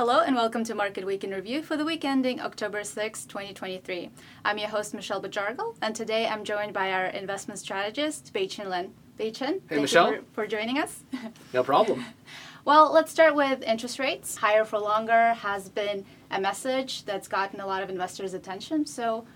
Hello and welcome to Market Week in Review for the week ending October 6, 2023. I'm your host, Michelle Bajargal, and today I'm joined by our investment strategist, Beichen Lin. Beichen, hey, Michelle. For, for joining us. no problem. well, let's start with interest rates. Higher for longer has been a message that's gotten a lot of investors' attention. So,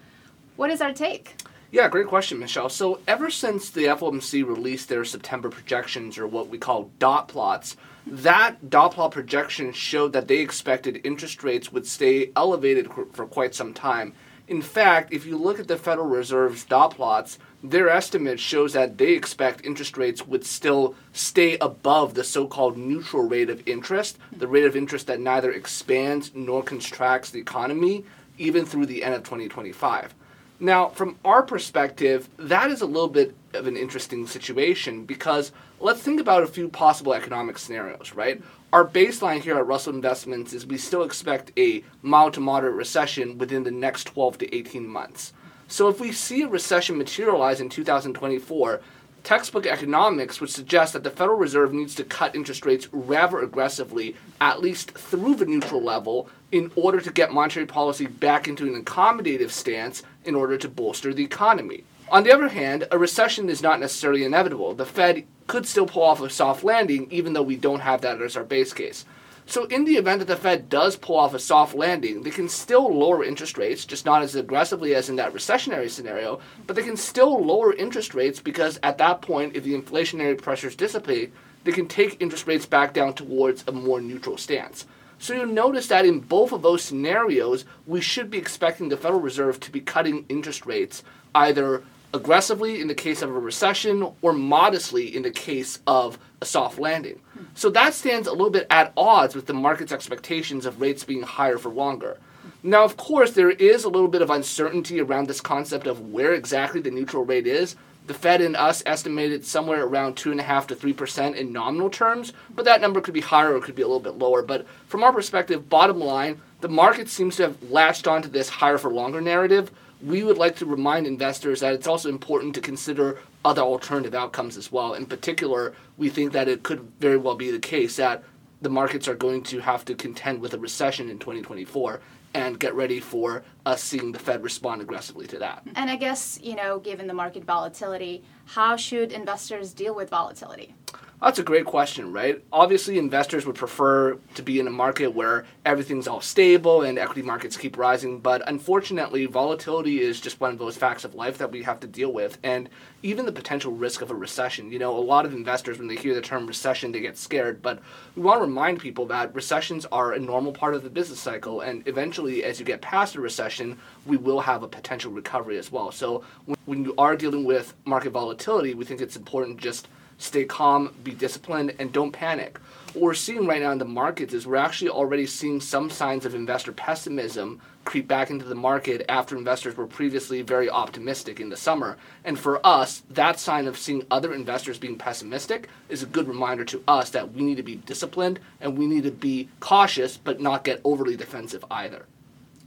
what is our take? Yeah, great question, Michelle. So, ever since the FOMC released their September projections, or what we call dot plots, that dot plot projection showed that they expected interest rates would stay elevated for quite some time. In fact, if you look at the Federal Reserve's dot plots, their estimate shows that they expect interest rates would still stay above the so called neutral rate of interest, the rate of interest that neither expands nor contracts the economy, even through the end of 2025. Now, from our perspective, that is a little bit of an interesting situation because let's think about a few possible economic scenarios, right? Our baseline here at Russell Investments is we still expect a mild to moderate recession within the next 12 to 18 months. So if we see a recession materialize in 2024, textbook economics would suggest that the Federal Reserve needs to cut interest rates rather aggressively, at least through the neutral level, in order to get monetary policy back into an accommodative stance in order to bolster the economy. On the other hand, a recession is not necessarily inevitable. The Fed could still pull off a soft landing, even though we don't have that as our base case. So, in the event that the Fed does pull off a soft landing, they can still lower interest rates, just not as aggressively as in that recessionary scenario, but they can still lower interest rates because at that point, if the inflationary pressures dissipate, they can take interest rates back down towards a more neutral stance. So, you'll notice that in both of those scenarios, we should be expecting the Federal Reserve to be cutting interest rates either aggressively in the case of a recession or modestly in the case of a soft landing. So that stands a little bit at odds with the market's expectations of rates being higher for longer. Now, of course, there is a little bit of uncertainty around this concept of where exactly the neutral rate is. The Fed and us estimated somewhere around 2.5 to 3% in nominal terms, but that number could be higher or could be a little bit lower. But from our perspective, bottom line, the market seems to have latched onto this higher for longer narrative, we would like to remind investors that it's also important to consider other alternative outcomes as well. In particular, we think that it could very well be the case that the markets are going to have to contend with a recession in 2024 and get ready for us seeing the Fed respond aggressively to that. And I guess, you know, given the market volatility, how should investors deal with volatility? That's a great question, right? Obviously, investors would prefer to be in a market where everything's all stable and equity markets keep rising, but unfortunately, volatility is just one of those facts of life that we have to deal with. And even the potential risk of a recession. You know, a lot of investors, when they hear the term recession, they get scared, but we want to remind people that recessions are a normal part of the business cycle, and eventually, as you get past a recession, we will have a potential recovery as well. So, when you are dealing with market volatility, we think it's important just stay calm, be disciplined, and don't panic. What we're seeing right now in the markets is we're actually already seeing some signs of investor pessimism creep back into the market after investors were previously very optimistic in the summer. And for us, that sign of seeing other investors being pessimistic is a good reminder to us that we need to be disciplined and we need to be cautious but not get overly defensive either.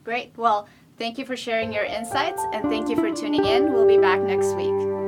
Great. Well, thank you for sharing your insights and thank you for tuning in. We'll be back next week.